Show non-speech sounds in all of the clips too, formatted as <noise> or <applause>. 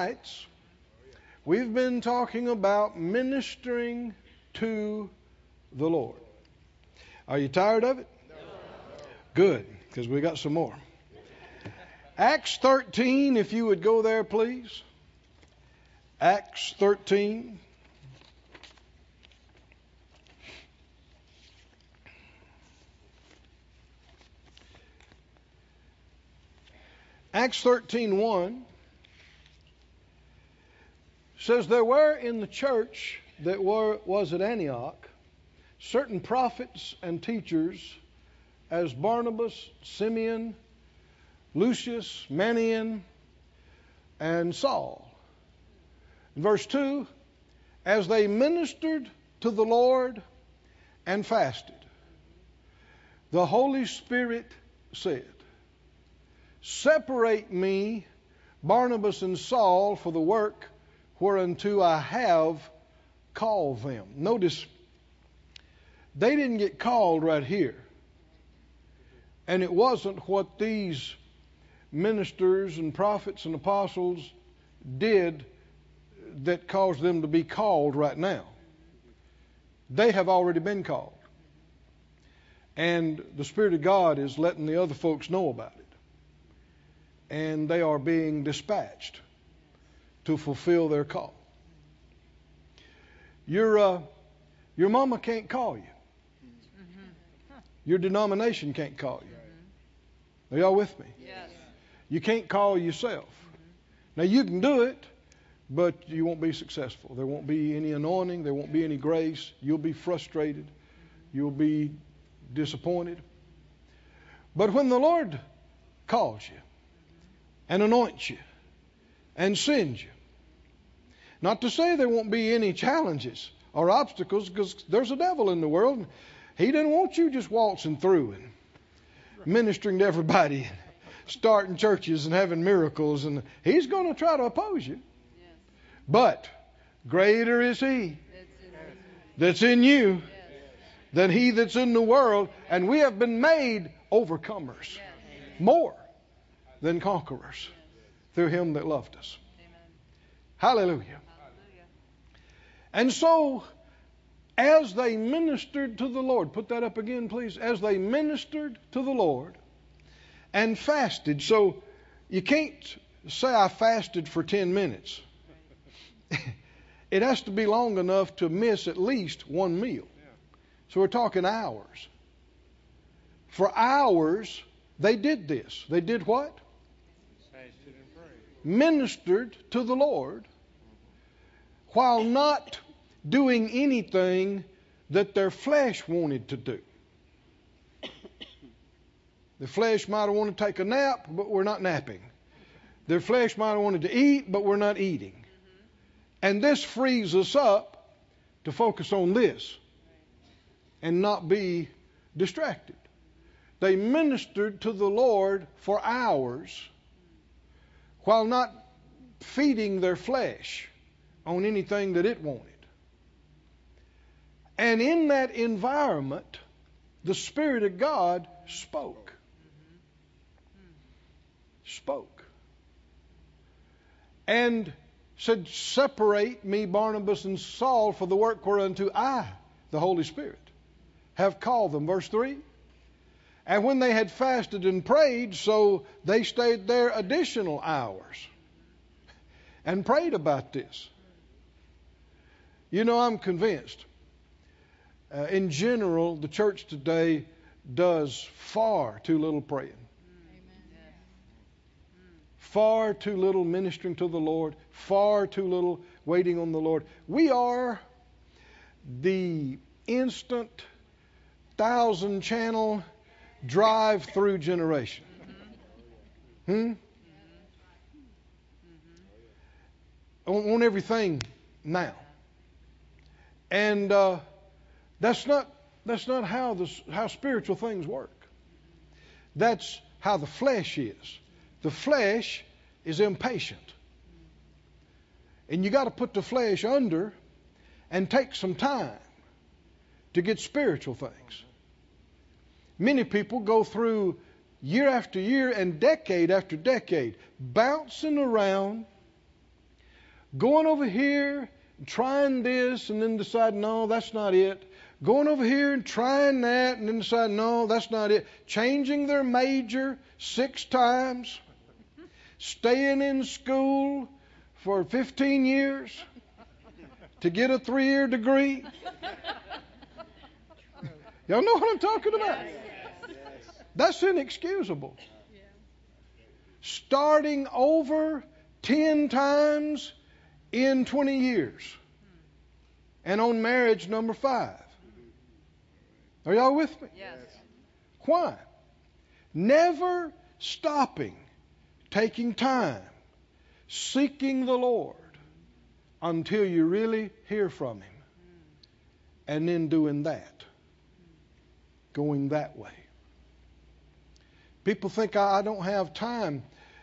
nights, we've been talking about ministering to the Lord. Are you tired of it? Good, because we got some more. Acts 13, if you would go there, please. Acts 13. Acts 13:1 says there were in the church that were, was at Antioch certain prophets and teachers as Barnabas, Simeon, Lucius, Manaen, and Saul. In verse 2, as they ministered to the Lord and fasted, the Holy Spirit said, Separate me, Barnabas and Saul, for the work whereunto I have called them. Notice, they didn't get called right here. And it wasn't what these ministers and prophets and apostles did that caused them to be called right now. They have already been called. And the Spirit of God is letting the other folks know about it. And they are being dispatched to fulfill their call. Your, uh, your mama can't call you. Mm-hmm. Your denomination can't call you. Are y'all with me? Yes. You can't call yourself. Mm-hmm. Now you can do it, but you won't be successful. There won't be any anointing, there won't be any grace. You'll be frustrated. Mm-hmm. You'll be disappointed. But when the Lord calls you and anoints you and sends you, not to say there won't be any challenges or obstacles, because there's a devil in the world. He doesn't want you just waltzing through and ministering to everybody, and <laughs> starting churches and having miracles, and he's going to try to oppose you. But greater is he that's in you than he that's in the world, and we have been made overcomers, more than conquerors, through him that loved us. Amen. Hallelujah. Hallelujah. And so, as they ministered to the Lord, put that up again, please. As they ministered to the Lord and fasted. So, you can't say I fasted for 10 minutes. <laughs> it has to be long enough to miss at least one meal. So, we're talking hours. For hours, they did this. They did what? Ministered to the Lord while not doing anything that their flesh wanted to do. The flesh might have wanted to take a nap, but we're not napping. Their flesh might have wanted to eat, but we're not eating. And this frees us up to focus on this and not be distracted. They ministered to the Lord for hours while not feeding their flesh on anything that it wanted. And in that environment, the Spirit of God spoke. Spoke. And said, Separate me, Barnabas and Saul, for the work whereunto I, the Holy Spirit, have called them. Verse 3. And when they had fasted and prayed, so they stayed there additional hours and prayed about this. You know, I'm convinced. Uh, in general, the church today does far too little praying, far too little ministering to the Lord, far too little waiting on the Lord. We are the instant thousand channel drive through generation. Hmm? I want, everything now. And uh, that's not that's not how the how spiritual things work. That's how the flesh is. The flesh is impatient. And you got to put the flesh under and take some time to get spiritual things. Many people go through year after year and decade after decade bouncing around going over here, trying this, and then deciding, no, that's not it. Going over here and trying that, and then deciding, no, that's not it. Changing their major six times. Staying in school for 15 years to get a three year degree. Y'all know what I'm talking about? That's inexcusable. Starting over 10 times in 20 years. Hmm. And on marriage number five. Are y'all with me? Yes. Why? Never stopping, taking time, seeking the Lord until you really hear from Him. Hmm. And then doing that. Going that way. People think I, don't have time.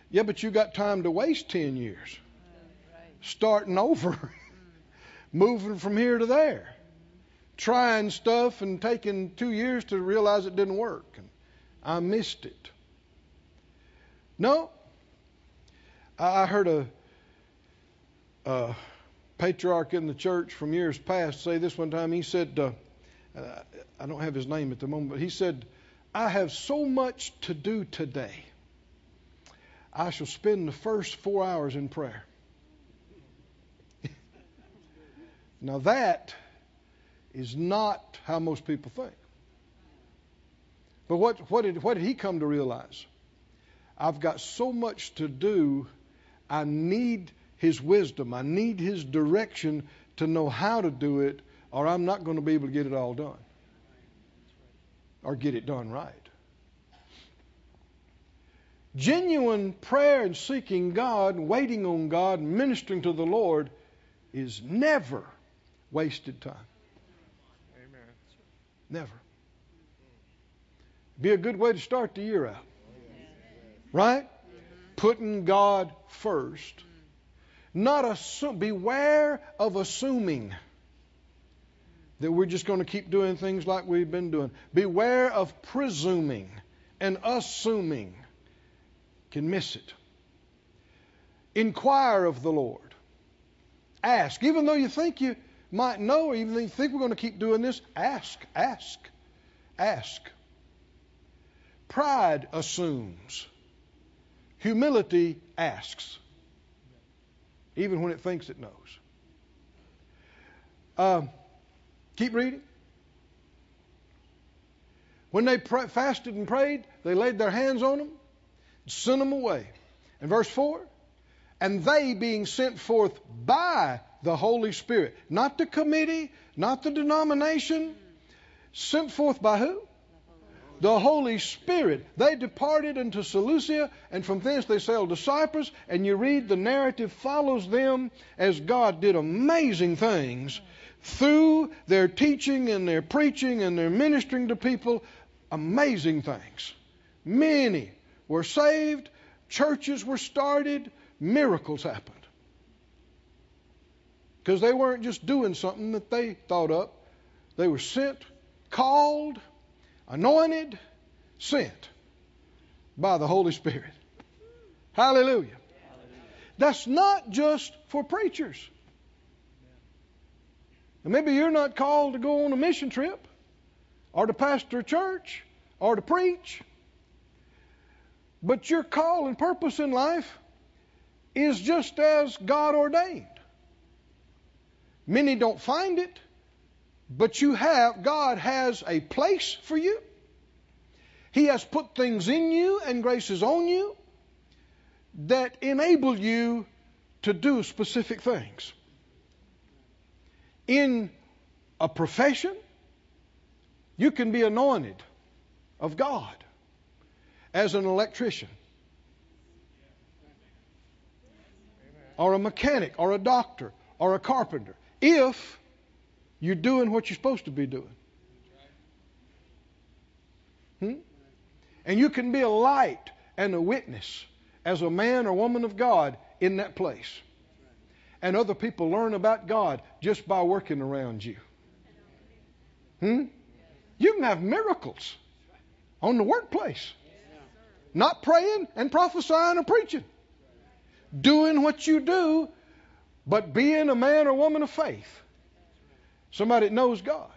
Yeah, but you got time to waste 10 years. Starting over, <laughs> moving from here to there, trying stuff and taking two years to realize it didn't work. And I missed it. No. I I heard a, a patriarch in the church from years past say this one time. He said, uh, uh, I don't have his name at the moment, but he said, I have so much to do today. I shall spend the first four hours in prayer. <laughs> now, that is not how most people think. But what, what, did, what did he come to realize? I've got so much to do, I need his wisdom, I need his direction to know how to do it, or I'm not going to be able to get it all done or get it done right. Genuine prayer and seeking God, waiting on God, ministering to the Lord is never wasted time. Amen. Never. Be a good way to start the year out. Right? Putting God first. Not assume, beware of assuming that we're just going to keep doing things like we've been doing. Beware of presuming and assuming. Can miss it. Inquire of the Lord. Ask. Even though you think you might know, even though you think we're going to keep doing this, ask, ask, ask. Pride assumes. Humility asks, even when it thinks it knows. Um, keep reading. When they fasted and prayed, they laid their hands on them, and sent them away. In verse 4 And they being sent forth by the Holy Spirit, not the committee, not the denomination, sent forth by who? the Holy Spirit. They departed into Seleucia, and from thence they sailed to Cyprus. And you read the narrative follows them as God did amazing things through their teaching and their preaching and their ministering to people. Amazing things. Many were saved, churches were started, miracles happened. Because they weren't just doing something that they thought up, they were sent, called, anointed, sent by the Holy Spirit. Hallelujah. That's not just for preachers. And maybe you're not called to go on a mission trip or to pastor a church or to preach. But your call and purpose in life is just as God ordained. Many don't find it, but you have, God has a place for you. He has put things in you and graces on you that enable you to do specific things. In a profession, you can be anointed of God as an electrician, or a mechanic, or a doctor, or a carpenter, if you're doing what you're supposed to be doing. Hmm? And you can be a light and a witness as a man or woman of God in that place. And other people learn about God just by working around you. Hmm? You can have miracles on the workplace. Not praying and prophesying or preaching. Doing what you do But being a man or woman of faith, somebody that knows God,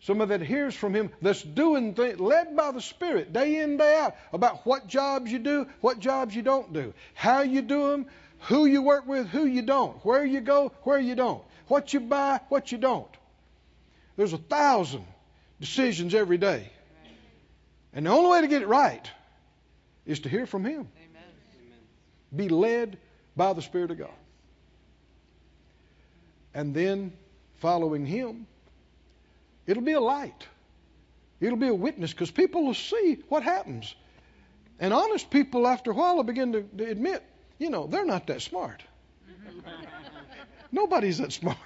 somebody that hears from Him, that's doing things, led by the Spirit day in, day out, about what jobs you do, what jobs you don't do, how you do them, who you work with, who you don't, where you go, where you don't, what you buy, what you don't. There's a thousand decisions every day. And the only way to get it right is to hear from Him. Amen. Be led by the Spirit of God. And then following Him, it'll be a light. It'll be a witness because people will see what happens. And honest people, after a while, will begin to, to admit, you know, they're not that smart. Nobody's that smart.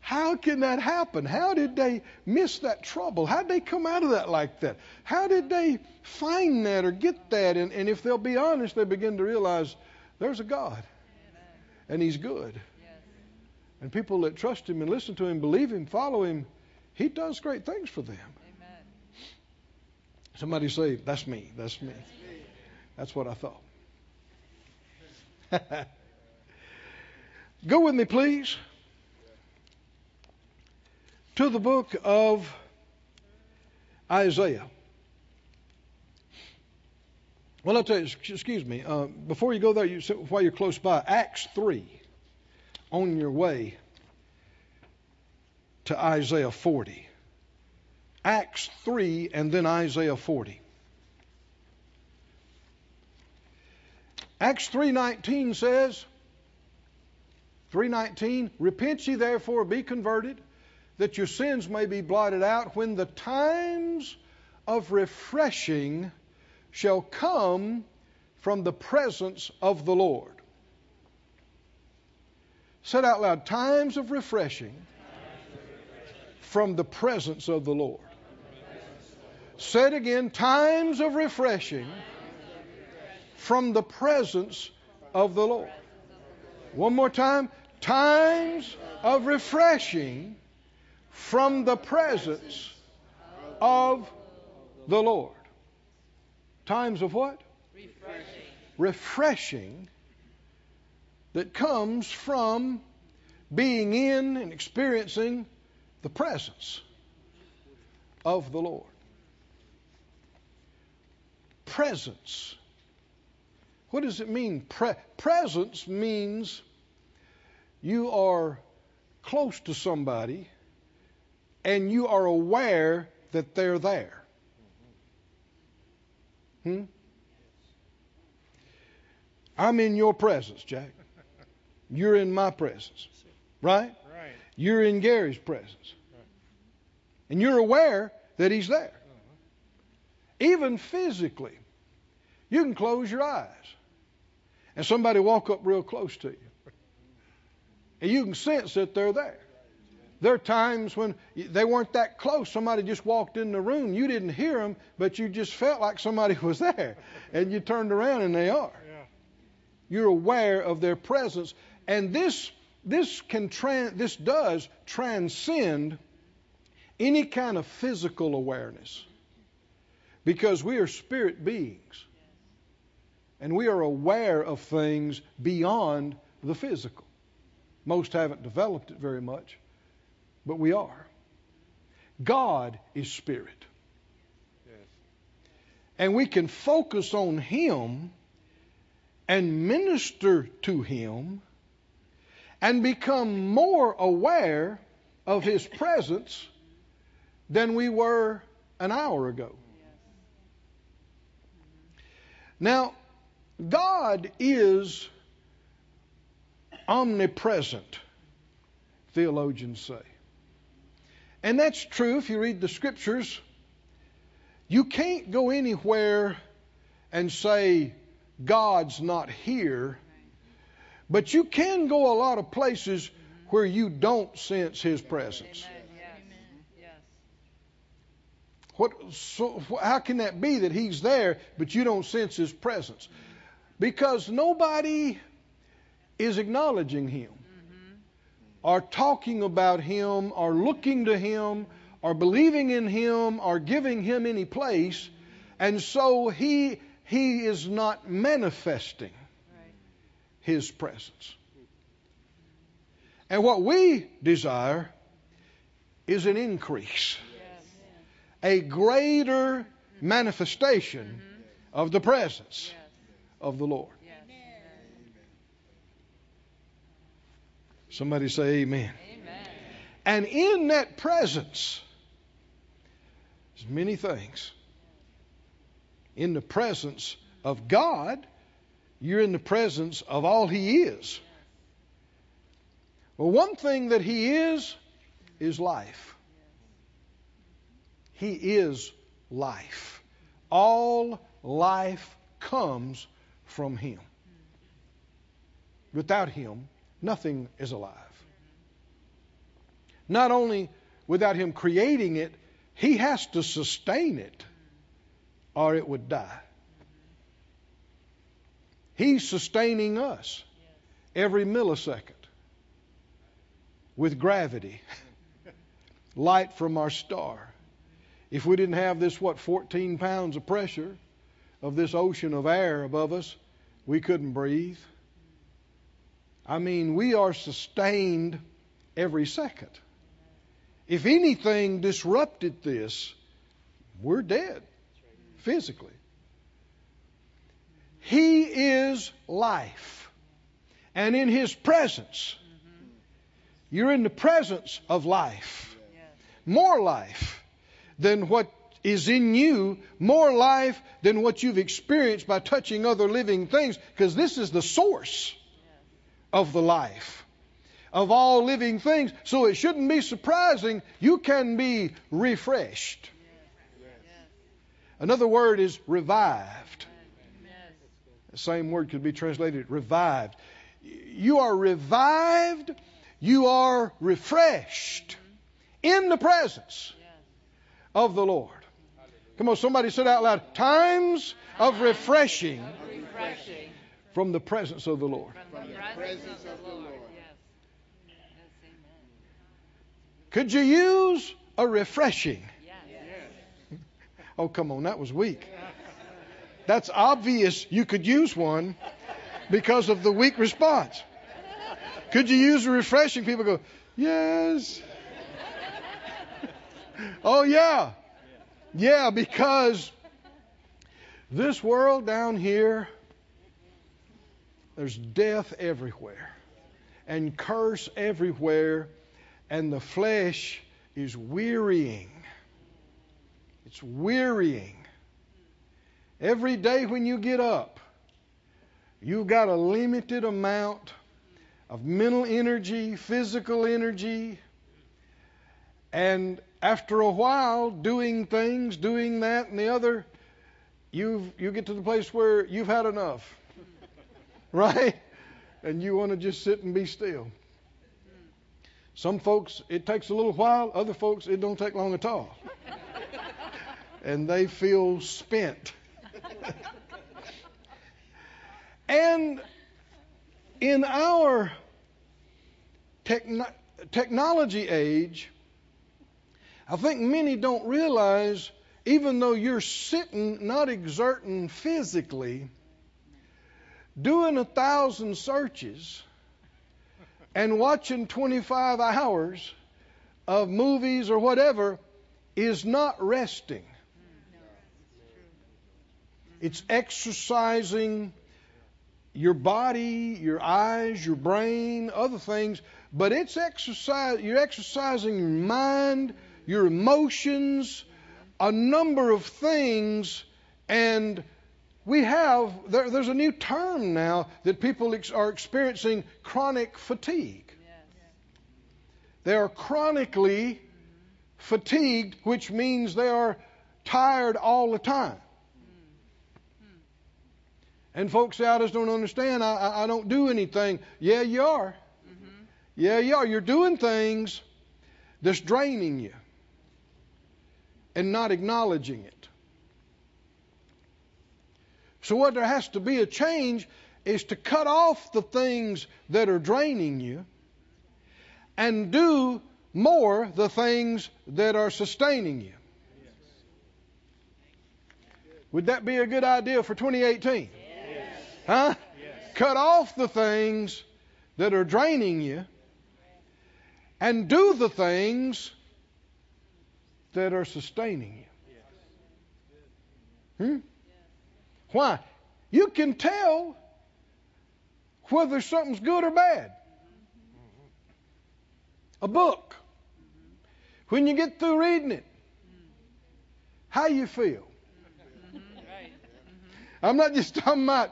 How can that happen? How did they miss that trouble? How did they come out of that like that? How did they find that or get that? And, and if they'll be honest, they begin to realize there's a God, and He's good. And people that trust Him and listen to Him, believe Him, follow Him, He does great things for them. Amen. Somebody say, That's me. That's me. That's what I thought. <laughs> Go with me, please, to the book of Isaiah. Well, I'll tell you, excuse me, uh, before you go there, you, while you're close by, Acts 3, on your way to Isaiah 40. Acts 3 and then Isaiah 40. Acts 3:19 says 3:19 Repent ye therefore be converted that your sins may be blotted out when the times of refreshing shall come from the presence of the Lord. Said out loud, times of refreshing from the presence of the Lord. Said again, times of refreshing from the presence of the Lord. One more time, times of refreshing from the presence of the Lord. Times of what? Refreshing. Refreshing that comes from being in and experiencing the presence of the Lord. Presence. What does it mean? Pre- presence means you are close to somebody and you are aware that they're there. Hmm? I'm in your presence, Jack. You're in my presence. Right? Right. You're in Gary's presence. And you're aware that he's there. Even physically. You can close your eyes and somebody walk up real close to you. And you can sense that they're there. There are times when they weren't that close. Somebody just walked in the room. You didn't hear them, but you just felt like somebody <laughs> was there. And you turned around and they are. Yeah. You're aware of their presence. And this this can tran- this does transcend any kind of physical awareness. Because we are spirit beings. And we are aware of things beyond the physical. Most haven't developed it very much, but we are. God is spirit. Yes. And we can focus on Him and minister to Him and become more aware of His presence than we were an hour ago. Now, God is omnipresent, theologians say. And that's true if you read the scriptures. You can't go anywhere and say, God's not here, but you can go a lot of places where you don't sense His presence. What, so, how can that be that He's there, but you don't sense His presence? Because nobody is acknowledging Him, mm-hmm. or talking about Him, or looking to Him, or believing in Him, or giving Him any place, and so He He is not manifesting Right. His presence. And what we desire is an increase, Yes. a greater mm-hmm. manifestation mm-hmm. of the presence Yes. Of the Lord. Yes. Somebody say amen. Amen. And in that presence, there's many things. In the presence of God, you're in the presence of all He is. Well, one thing that He is, is life. He is life. All life comes from Him. Without Him, nothing is alive. Not only without Him creating it, He has to sustain it or it would die. He's sustaining us every millisecond with gravity, <laughs> light from our star. If we didn't have this, what, 14 pounds of pressure of this ocean of air above us, we couldn't breathe. I mean, we are sustained every second. If anything disrupted this, we're dead physically. He is life. And in His presence, you're in the presence of life, more life than what is in you, more life than what you've experienced by touching other living things, because this is the source of the life of all living things. So it shouldn't be surprising you can be refreshed. Another word is revived. The same word could be translated revived. You are revived, you are refreshed in the presence of the Lord. Come on, somebody said out loud times of refreshing Refreshing from the presence of the Lord. from the presence of the Lord. Yes. Yes. Amen. Could you use a refreshing? Yes. <laughs> Oh, come on, that was weak. That's obvious you could use one because of the weak response. Could you use a refreshing? People go, yes. <laughs> oh, yeah. Yeah, because this world down here, there's death everywhere and curse everywhere, and the flesh is wearying. It's wearying. Every day when you get up, you've got a limited amount of mental energy, physical energy, and after a while, doing things, doing that and the other, you you get to the place where you've had enough, <laughs> right? And you want to just sit and be still. Some folks it takes a little while. Other folks it don't take long at all, <laughs> and they feel spent. <laughs> and in our techno- technology age, I think many don't realize, even though you're sitting, not exerting physically, doing a thousand searches and watching 25 hours of movies or whatever is not resting. It's exercising your body, your eyes, your brain, other things, but it's exercise you're exercising your mind, your emotions, a number of things and we have there, there's a new term now that people ex- are experiencing chronic fatigue. Yes. They are chronically fatigued, which means they are tired all the time. And folks I just don't understand. I, I, I don't do anything. Yeah, you are. Mm-hmm. Yeah, you are. You're doing things that's draining you and not acknowledging it. So, what there has to be a change is to cut off the things that are draining you and do more the things that are sustaining you. Would that be a good idea for 2018? Huh? Cut off the things that are draining you and do the things that are sustaining you. Hmm? Why? You can tell whether something's good or bad. A book. When you get through reading it, how you feel. I'm not just talking about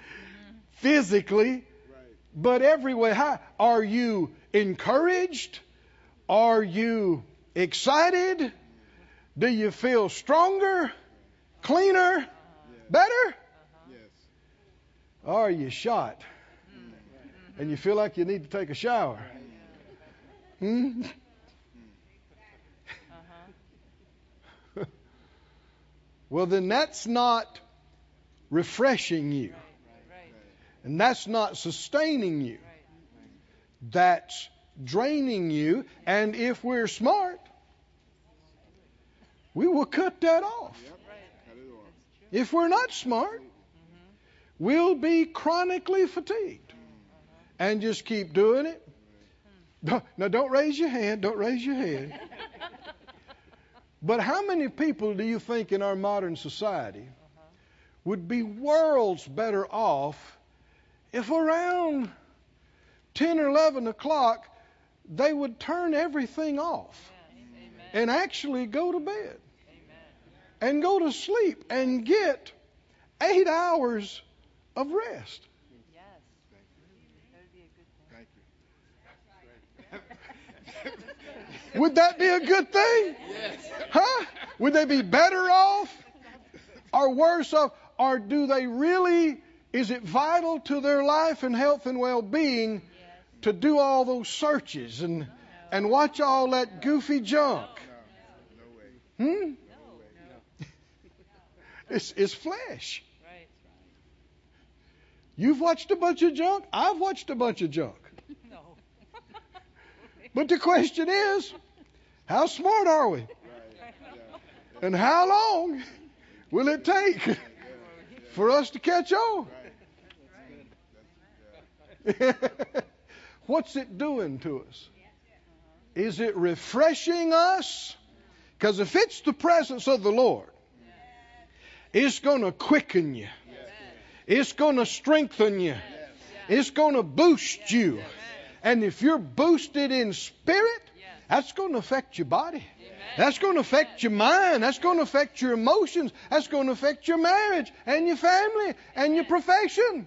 <laughs> physically, but everywhere. How are you encouraged? Are you excited? Do you feel stronger, cleaner, better? Or are you shot and you feel like you need to take a shower? Hmm? <laughs> Well, then that's not refreshing you, and that's not sustaining you. That's draining you, and if we're smart, we will cut that off. If we're not smart, we'll be chronically fatigued and just keep doing it. <laughs> Now, don't raise your hand. Don't raise your hand. But how many people do you think in our modern society would be worlds better off if around 10 or 11 o'clock they would turn everything off Amen. and actually go to bed Amen. and go to sleep and get eight hours of rest? Yes. That would be a good thing. Thank you. Would that be a good thing? Yes. Huh? Would they be better off or worse off? Or do they really, is it vital to their life and health and well being Yes. To do all those searches and, and watch all that goofy junk? No. No way. Hmm? <laughs> It's, it's flesh. You've watched a bunch of junk. I've watched a bunch of junk. <laughs> But the question is, how smart are we? And how long will it take for us to catch on? <laughs> What's it doing to us? Is it refreshing us? Because if it's the presence of the Lord, it's going to quicken you, it's going to strengthen you, it's going to boost you. And if you're boosted in spirit, that's going to affect your body. That's going to affect your mind. That's going to affect your emotions. That's going to affect your marriage and your family and your profession.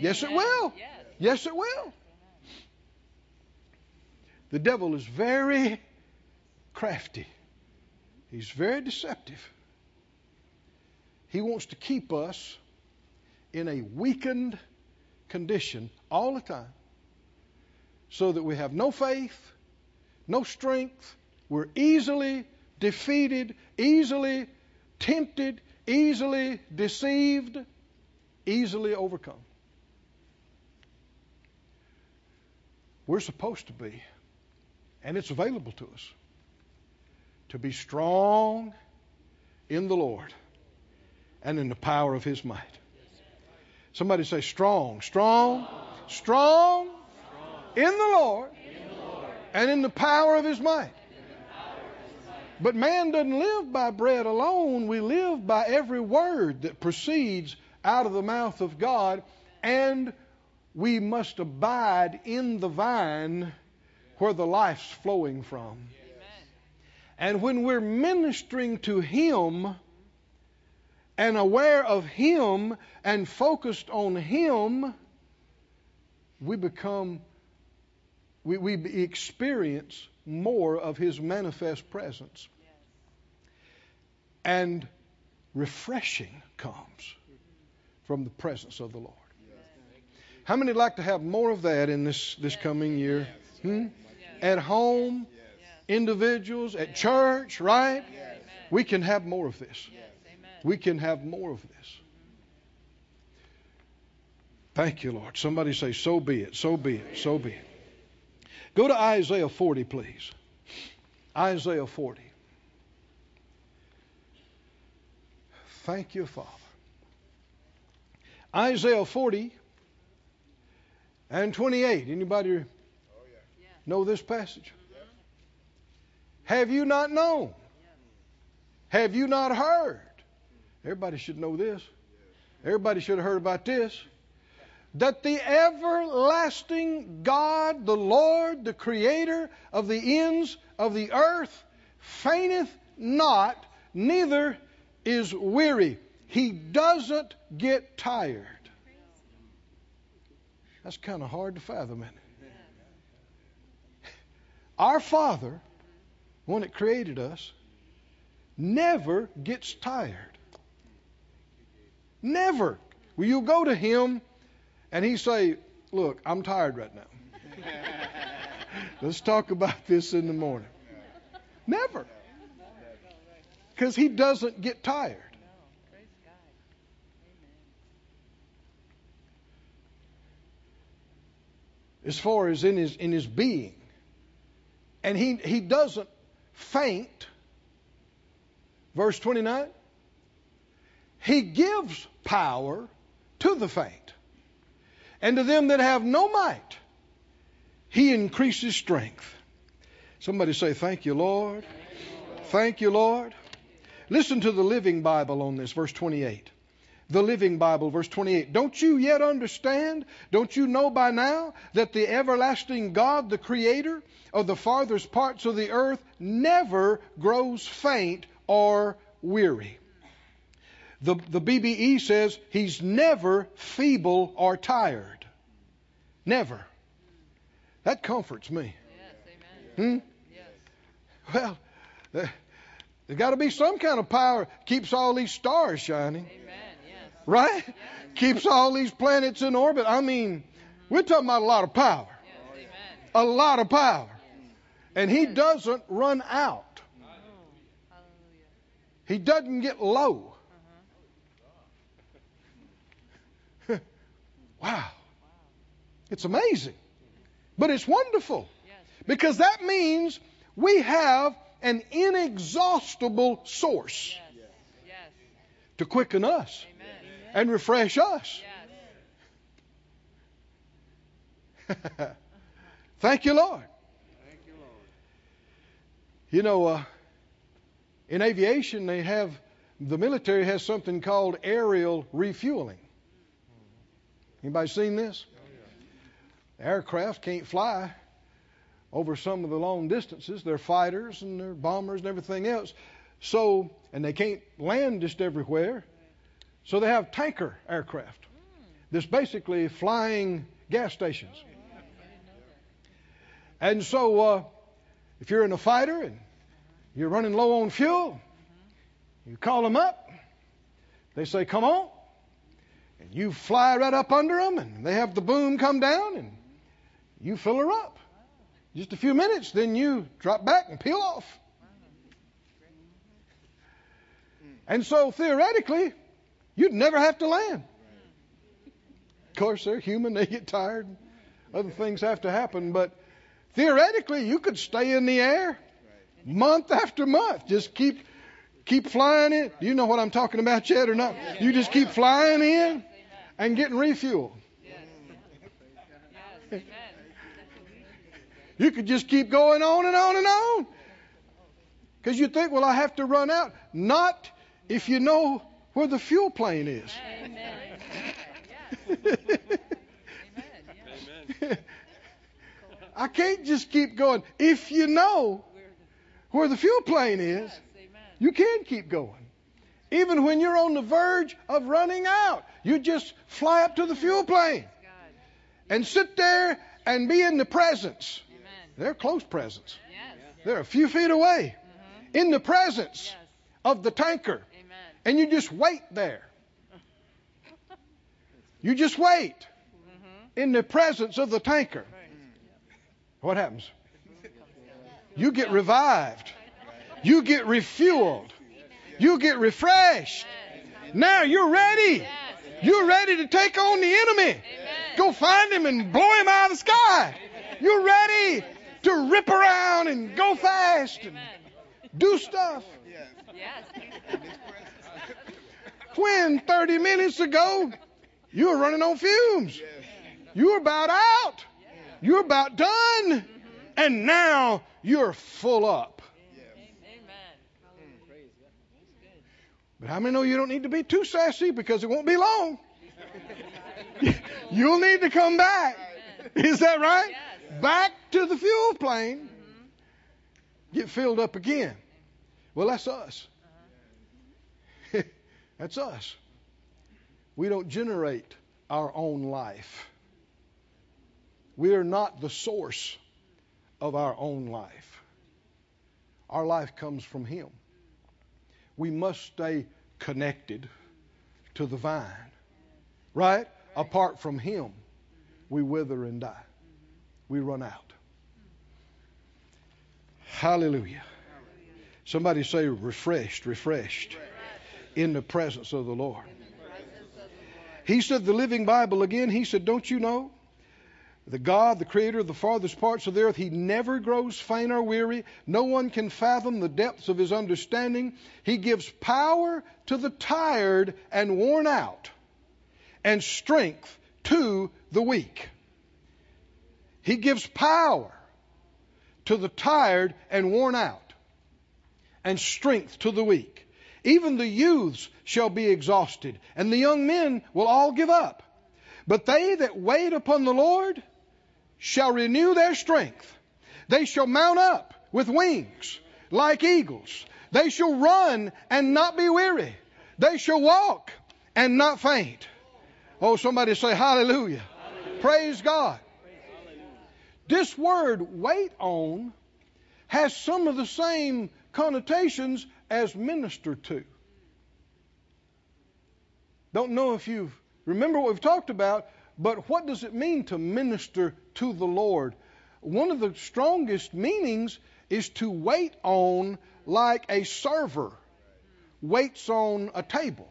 Yes, it will. Yes, it will. The devil is very crafty. He's very deceptive. He wants to keep us in a weakened condition all the time so that we have no faith, no strength, we're easily defeated, easily tempted, easily deceived, easily overcome. We're supposed to be, and it's available to us, to be strong in the Lord and in the power of His might. Somebody say, strong, strong, strong, in the Lord and in the power of His might. But man doesn't live by bread alone. We live by every word that proceeds out of the mouth of God, and we must abide in the vine where the life's flowing from. And when we're ministering to Him and aware of Him and focused on Him, we become, we, we experience more of His manifest presence. And refreshing comes from the presence of the Lord. How many like to have more of that in this, this coming year? Hmm? At home, individuals, at church, right? We can have more of this. We can have more of this. Thank you, Lord. Somebody say, So be it, so be it, so be it. Go to Isaiah 40, please. Isaiah 40. Thank you, Father. Isaiah 40 and 28. Anybody. Know this passage? Have you not known? Have you not heard? Everybody should know this. Everybody should have heard about this. That the everlasting God, the Lord, the Creator of the ends of the earth, fainteth not, neither is weary. He doesn't get tired. That's kind of hard to fathom, isn't it? Our Father, one that created us, never gets tired. Never. Will you go to Him and He say, Look, I'm tired right now. <laughs> Let's talk about this in the morning. Never. Because He doesn't get tired. As far as in his in his being. And he he doesn't faint. Verse 29. He gives power to the faint. And to them that have no might, he increases strength. Somebody say, Thank you, Lord. Thank you, Lord. Listen to the Living Bible on this, verse 28 the Living Bible, verse 28. Don't you yet understand? Don't you know by now that the everlasting God, the Creator of the farthest parts of the earth, never grows faint or weary? The, the BBE says he's never feeble or tired. Never. That comforts me. Yes, amen. Hmm? Yes. Well, there, there's got to be some kind of power keeps all these stars shining. Amen. Yes. right? Keeps all these planets in orbit. I mean, we're talking about a lot of power. Yes. A lot of power. And he doesn't run out. He doesn't get low. <laughs> wow. It's amazing. But it's wonderful. Yes. Because that means we have an inexhaustible source Yes. Yes. to quicken us Amen. And refresh us. Yes. <laughs> Thank you, Lord. Thank you, Lord. You know, uh, in aviation, they have the military has something called aerial refueling. Anybody seen this? Aircraft can't fly over some of the long distances. They're fighters and they're bombers and everything else. So, and they can't land just everywhere. So they have tanker aircraft. That's basically flying gas stations. And so, uh, if you're in a fighter and you're running low on fuel, you call them up. They say, "Come on," and you fly right up under them, and they have the boom come down, and you fill her up. Just a few minutes, then you drop back and peel off. And so theoretically, you'd never have to land. Of course, they're human; <laughs> they get tired. Other things have to happen, but theoretically, you could stay in the air month after month. Just keep keep flying in. Do you know what I'm talking about yet or not? You just keep flying in and getting refuel. Yes. Yes. Amen. You could just keep going on and on and on. Because you think, well, I have to run out. Not if you know where the fuel plane is. Amen. Yes. Amen. Yes. I can't just keep going. If you know where the fuel plane is, you can keep going. Even when you're on the verge of running out, you just fly up to the fuel plane and sit there and be in the presence. They're close presence. They're a few feet away Mhm. in the presence of the tanker. Amen. And you just wait there. You just wait Mhm. in the presence of the tanker. Right. What happens? You get revived. You get refueled. You get refreshed. Now you're ready. You're ready to take on the enemy. Go find him and blow him out of the sky. You're ready to rip around and go fast and do stuff. Yes. Yes. In His presence. When 30 minutes ago you were running on fumes. You were about out. You were about done. and now you're full up. But how many know you don't need to be too sassy because it won't be long? <laughs> You'll need to come back. Is that right? Back to the fuel plane. Get filled up again. Well, that's us. That's us. We don't generate our own life. We are not the source of our own life. Our life comes from Him. We must stay connected to the vine. Right? Apart from Him, we wither and die. We run out. Hallelujah. Somebody say, refreshed, refreshed in the presence of the Lord. He said, the Living Bible again, he said, Don't you know? The God, the creator of the farthest parts of the earth, he never grows faint or weary. No one can fathom the depths of his understanding. He gives power to the tired and worn out, and strength to the weak. He gives power to the tired and worn out, and strength to the weak. Even the youths shall be exhausted, and the young men will all give up. But they that wait upon the Lord shall renew their strength. They shall mount up with wings like eagles. They shall run and not be weary. They shall walk and not faint. Oh, somebody say hallelujah. hallelujah. Praise God. This word wait on has some of the same connotations as minister to. Don't know if you remember what we've talked about, but what does it mean to minister to the Lord? One of the strongest meanings is to wait on like a server waits on a table.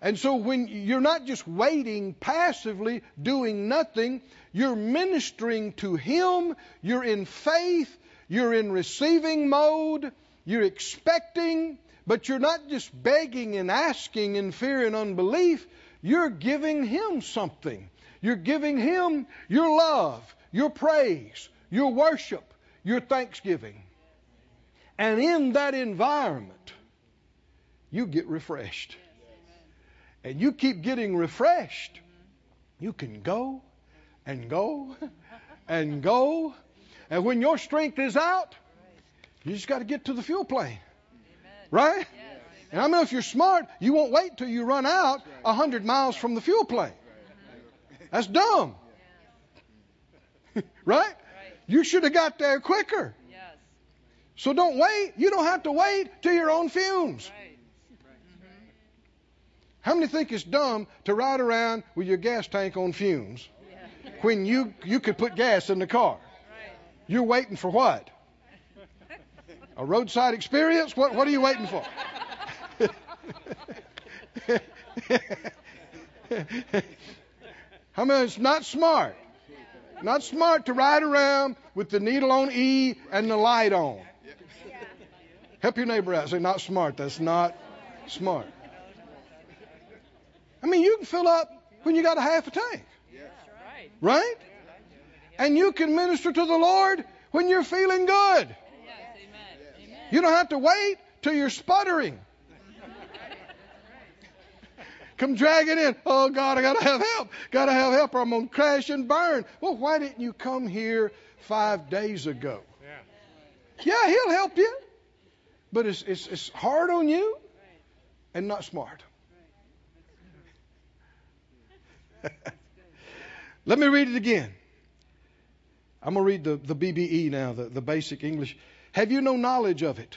And so when you're not just waiting passively, doing nothing, you're ministering to Him, you're in faith, you're in receiving mode, you're expecting, but you're not just begging and asking in fear and unbelief, you're giving Him something. You're giving Him your love, your praise, your worship, your thanksgiving. And in that environment, you get refreshed and you keep getting refreshed, you can go and go and go. And when your strength is out, you just got to get to the fuel plane. Right? And I know if you're smart, you won't wait till you run out a hundred miles from the fuel plane. That's dumb. <laughs> right? You should have got there quicker. So don't wait. You don't have to wait till your own fumes. How many think it's dumb to ride around with your gas tank on fumes when you, you could put gas in the car? You're waiting for what? A roadside experience? What, what are you waiting for? <laughs> How many? It's not smart. Not smart to ride around with the needle on E and the light on. Help your neighbor out. Say, not smart. That's not smart. I mean, you can fill up when you got a half a tank. Right? And you can minister to the Lord when you're feeling good. You don't have to wait till you're sputtering. Come drag it in. Oh God, I gotta have help. Gotta have help or I'm gonna crash and burn. Well, why didn't you come here five days ago? Yeah, he'll help you. But it's, it's, it's hard on you and not smart. <laughs> Let me read it again. I'm going to read the, the BBE now, the, the basic English. Have you no knowledge of it?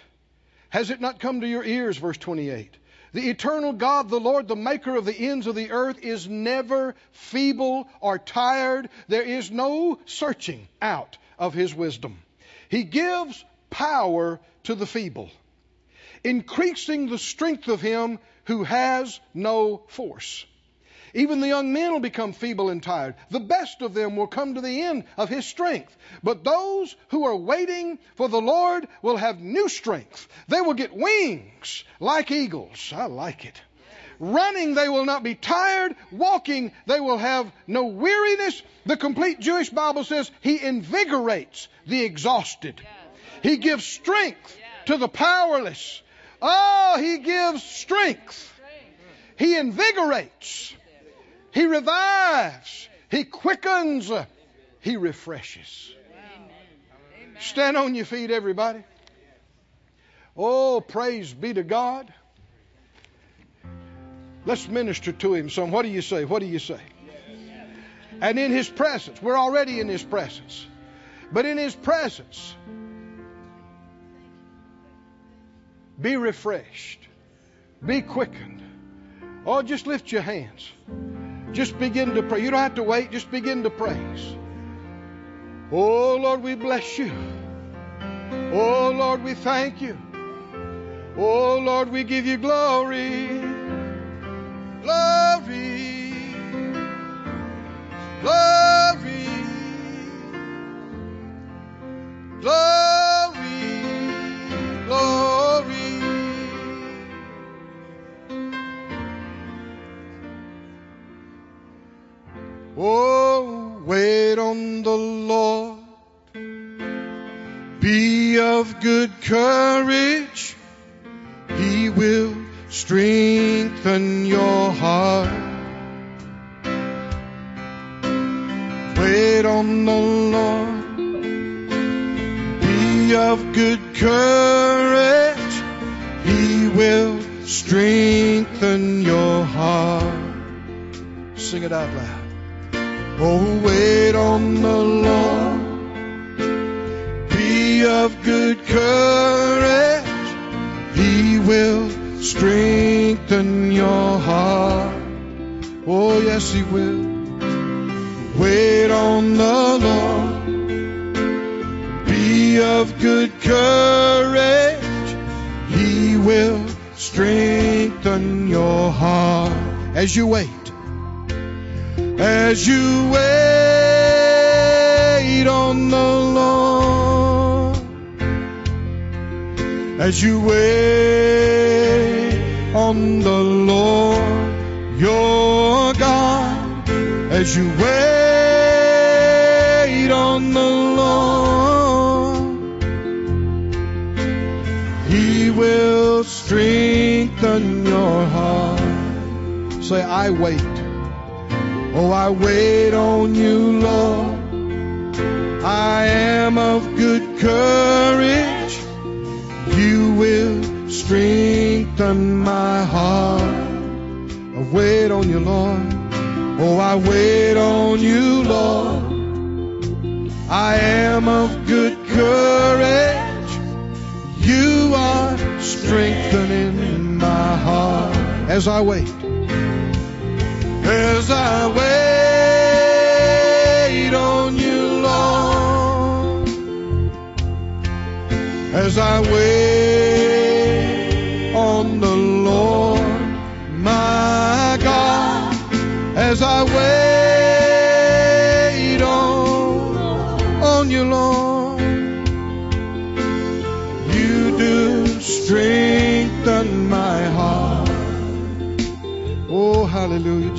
Has it not come to your ears? Verse 28. The eternal God, the Lord, the maker of the ends of the earth, is never feeble or tired. There is no searching out of his wisdom. He gives power to the feeble, increasing the strength of him who has no force. Even the young men will become feeble and tired. The best of them will come to the end of his strength. But those who are waiting for the Lord will have new strength. They will get wings like eagles. I like it. Running, they will not be tired. Walking, they will have no weariness. The complete Jewish Bible says he invigorates the exhausted. He gives strength to the powerless. Oh, he gives strength. He invigorates. He revives. He quickens. He refreshes. Stand on your feet, everybody. Oh, praise be to God. Let's minister to him some. What do you say? What do you say? And in his presence, we're already in his presence. But in his presence, be refreshed, be quickened. Oh, just lift your hands. Just begin to pray. You don't have to wait, just begin to praise. Oh, Lord, we bless you. Oh, Lord, we thank you. Oh, Lord, we give you glory. Glory. Glory. Oh, I wait on you, Lord. I am of good courage. You will strengthen my heart. I wait on you, Lord. Oh, I wait on you, Lord. I am of good courage. You are strengthening my heart as I wait. As I wait on you, Lord. As I wait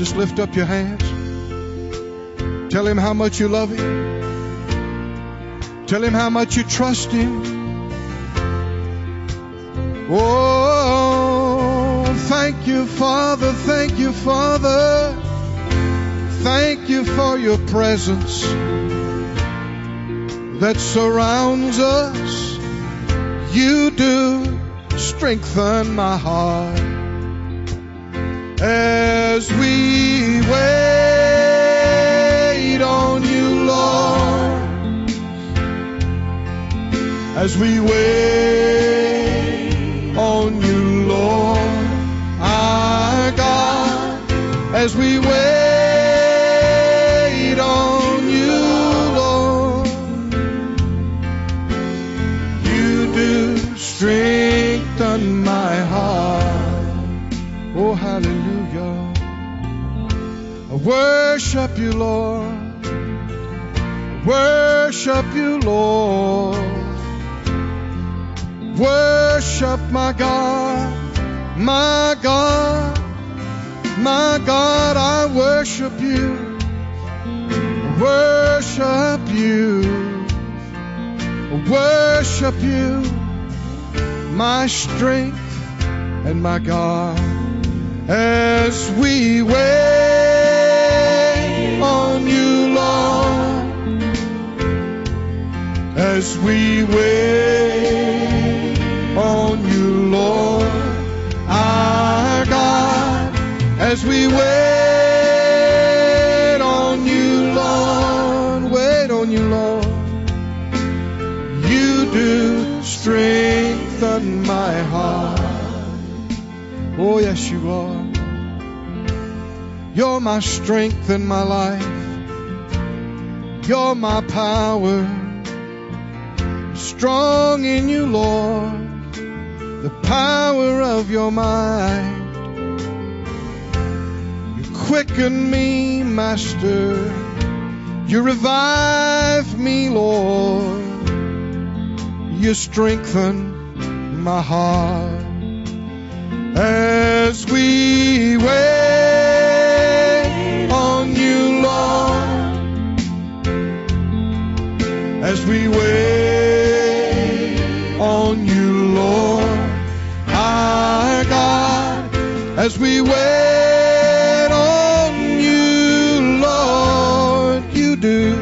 Just lift up your hands. Tell him how much you love him. Tell him how much you trust him. Oh, thank you, Father. Thank you, Father. Thank you for your presence that surrounds us. You do strengthen my heart as we wait on you, Lord. As we wait on you, Lord, our God. As we wait on worship you, Lord. Worship you, Lord. Worship my God, my God. My God, I worship you. Worship you. Worship you. My strength and my God. As we wait on you, Lord. As we wait on you, Lord. Our God. As we wait on you, Lord. Wait on you, Lord. You do strengthen my heart. Oh, yes, you are. You're my strength and my life. You're my power. Strong in you, Lord. The power of your mind. You quicken me, Master. You revive me, Lord. You strengthen my heart as As we wait on you, Lord, you do.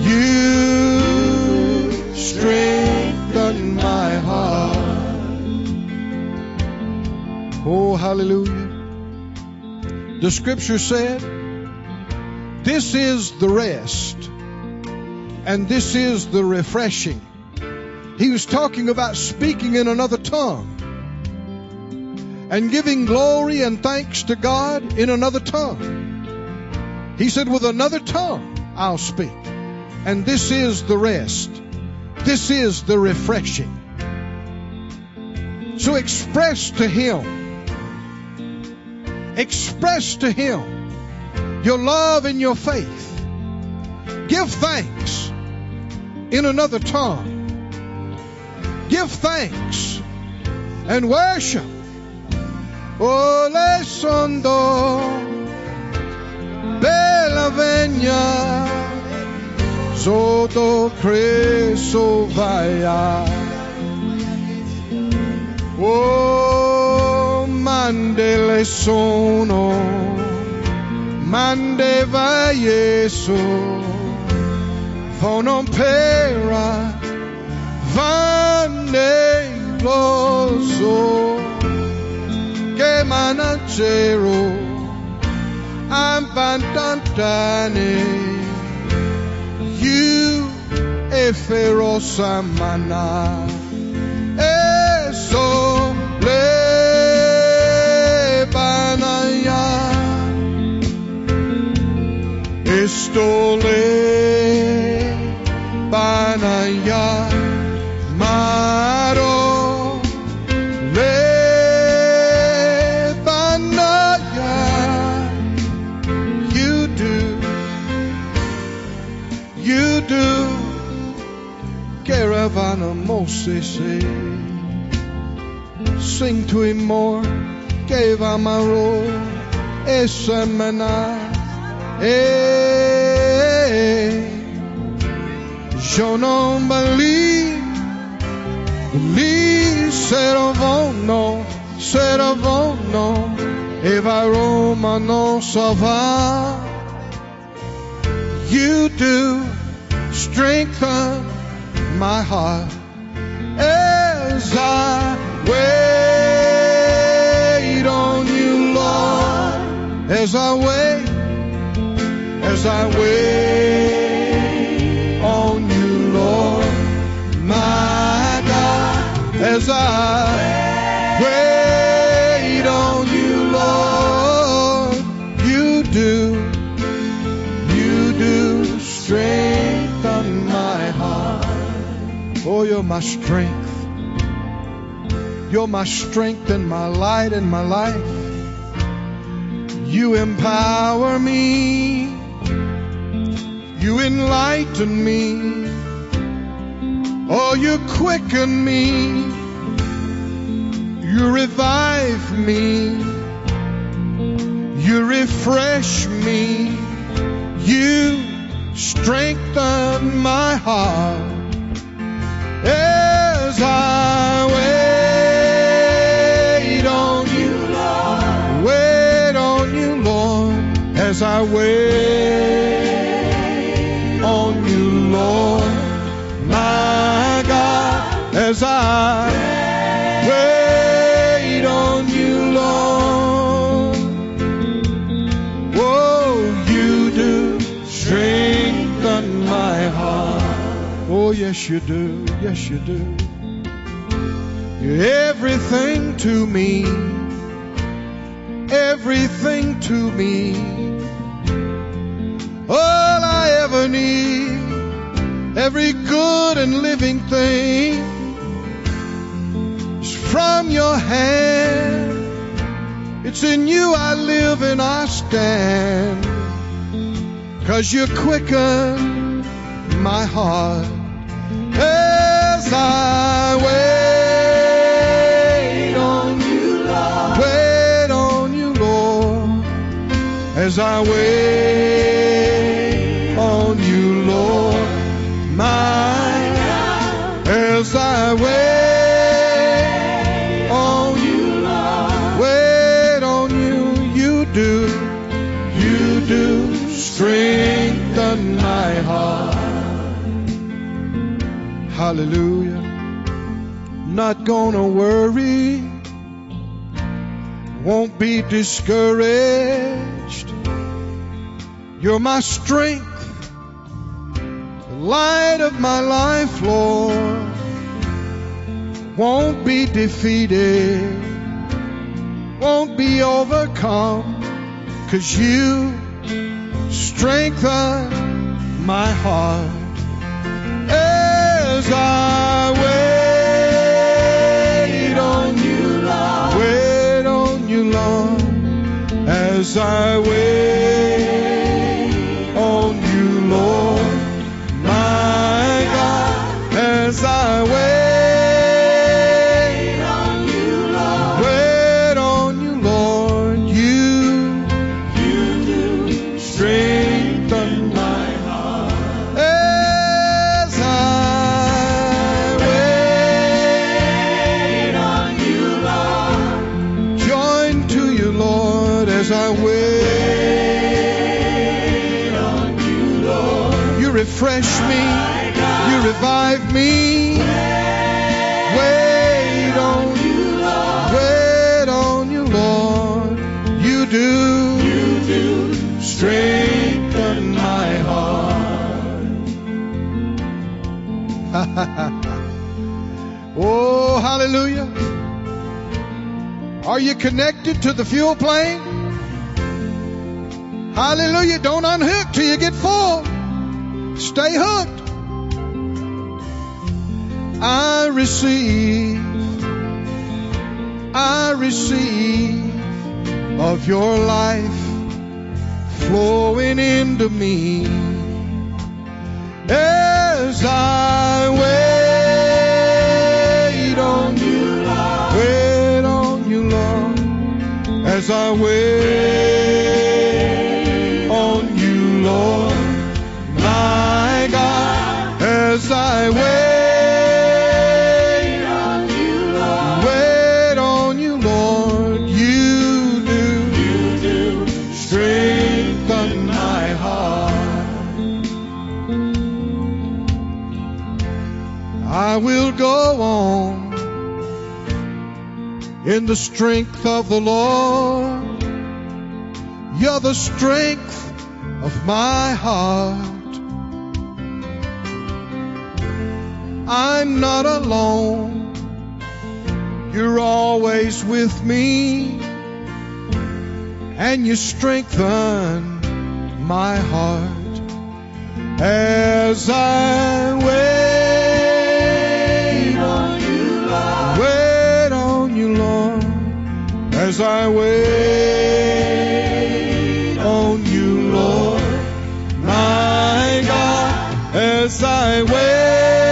You strengthen my heart. Oh, hallelujah. The scripture said, This is the rest, and this is the refreshing. He was talking about speaking in another tongue and giving glory and thanks to God in another tongue. He said, With another tongue I'll speak, and this is the rest, this is the refreshing. So express to Him express to Him your love and your faith. Give thanks in another tongue. Give thanks and worship. Ole sondo bella vegna sotto creso vaia. Oh, mandele sono, mandeva Jesu, vonon pera, vande loso, che manacero, ampantantane, eh. you e ferosa mana, e so le banaya, esto le caravana Moses. Sing to him more, gave amaro, esamana, eh. Je non believe, believe, seravono, seravono, eva Roma non so va. You do strengthen my heart I wait on you, Lord, as I wait, as I wait on you, Lord, my God, as I wait on you, Lord, you do, you do strengthen my heart. Oh, you're my strength. You're my strength and my light and my life. You empower me. You enlighten me. Oh, you quicken me. You revive me. You refresh me. You strengthen my heart as I yes, you do. Yes, you do. You're everything to me. Everything to me. All I ever need. Every good and living thing is from your hand. It's in you I live and I stand. Cause you quicken my heart as I wait on you, Lord. Wait on you, Lord. As I wait on you, Lord. My God. As I wait on you, Lord. Wait on you, you do. You do strengthen my heart. Hallelujah. Not gonna worry. Won't be discouraged. You're my strength. The light of my life, Lord. Won't be defeated. Won't be overcome. Cause you strengthen my heart as I wait I wait refresh me, you revive me. Wait on you. Wait on you, Lord. You do, you do strengthen my heart. <laughs> oh, hallelujah. Are you connected to the fuel plane? Hallelujah. Don't unhook till you get full. Stay hooked. I receive, I receive of your life flowing into me as I wait on you. Wait on you, Lord, as I wait in the strength of the Lord. You're the strength of my heart. I'm not alone. You're always with me. And you strengthen my heart as I wait as I wait on you, Lord, my God, as I wait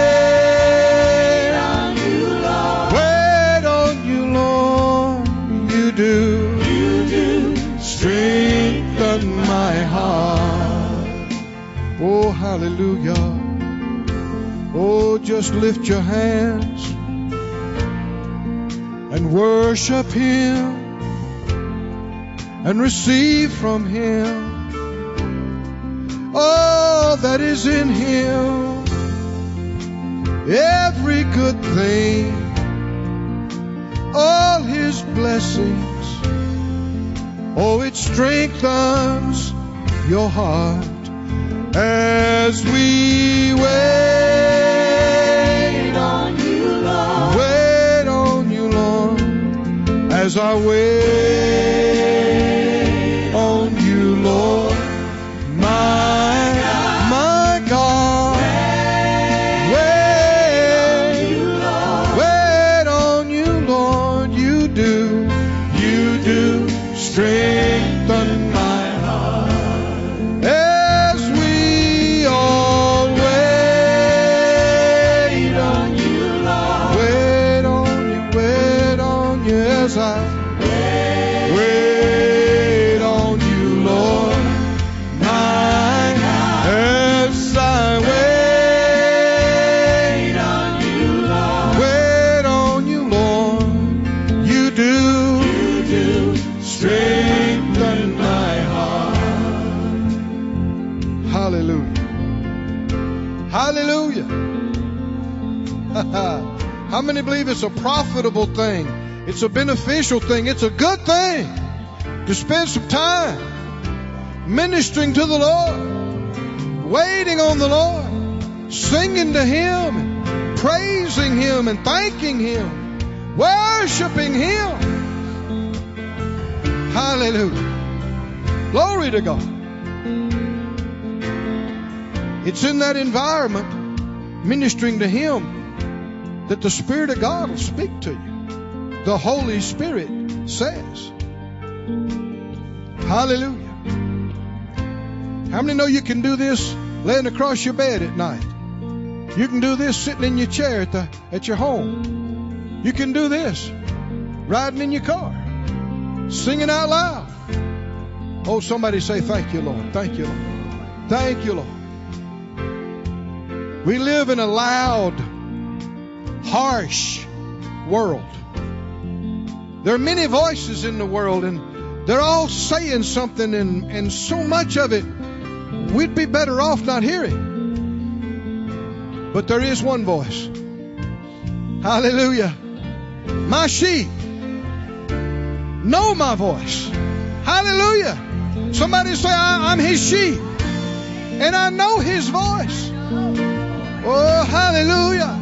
on you, Lord, wait on you, Lord, you do, you do strengthen my heart. Oh, hallelujah. Oh, just lift your hands and worship Him and receive from Him all that is in Him. Every good thing, all His blessings. Oh, it strengthens your heart as we wait on you, Lord. Wait on you, Lord, as I wait Hallelujah. <laughs> How many believe it's a profitable thing? It's a beneficial thing. It's a good thing to spend some time ministering to the Lord, waiting on the Lord, singing to Him, praising Him, and thanking Him, worshiping Him. Hallelujah. Glory to God. It's in that environment, ministering to Him, that the Spirit of God will speak to you. The Holy Spirit says. Hallelujah. How many know you can do this laying across your bed at night? You can do this sitting in your chair at, the, at your home. You can do this riding in your car, singing out loud. Oh, somebody say, Thank you, Lord. Thank you, Lord. Thank you, Lord. We live in a loud, harsh world. There are many voices in the world, and they're all saying something, and, and so much of it we'd be better off not hearing. But there is one voice. Hallelujah. My sheep know my voice. Hallelujah. Somebody say, I'm his sheep, and I know his voice. Oh, hallelujah.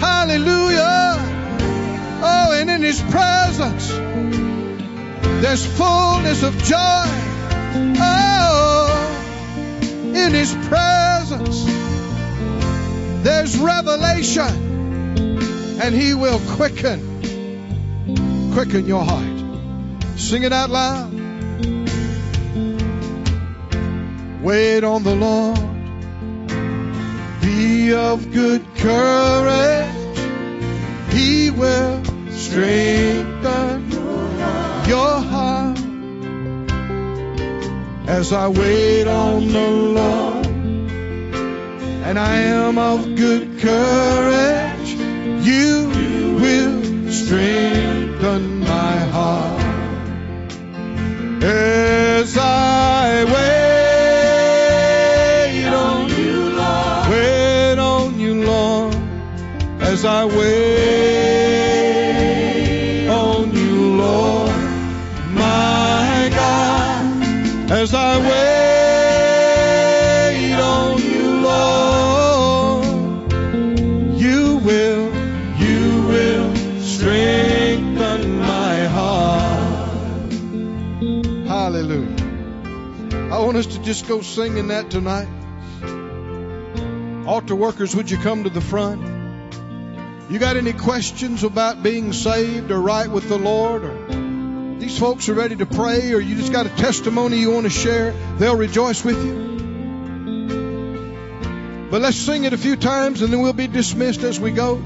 Hallelujah. Oh, and in his presence, there's fullness of joy. Oh, in his presence, there's revelation, and he will quicken, quicken your heart. Sing it out loud. Wait on the Lord. Be of good courage. He will strengthen your heart as I wait on the Lord. And I am of good courage. You will strengthen my heart as as I wait on you, Lord, my God, as I wait on you, Lord, you will, you will strengthen my heart. Hallelujah. I want us to just go singing that tonight. Altar workers, would you come to the front? You got any questions about being saved or right with the Lord? Or these folks are ready to pray, or you just got a testimony you want to share? They'll rejoice with you. But let's sing it a few times and then we'll be dismissed as we go.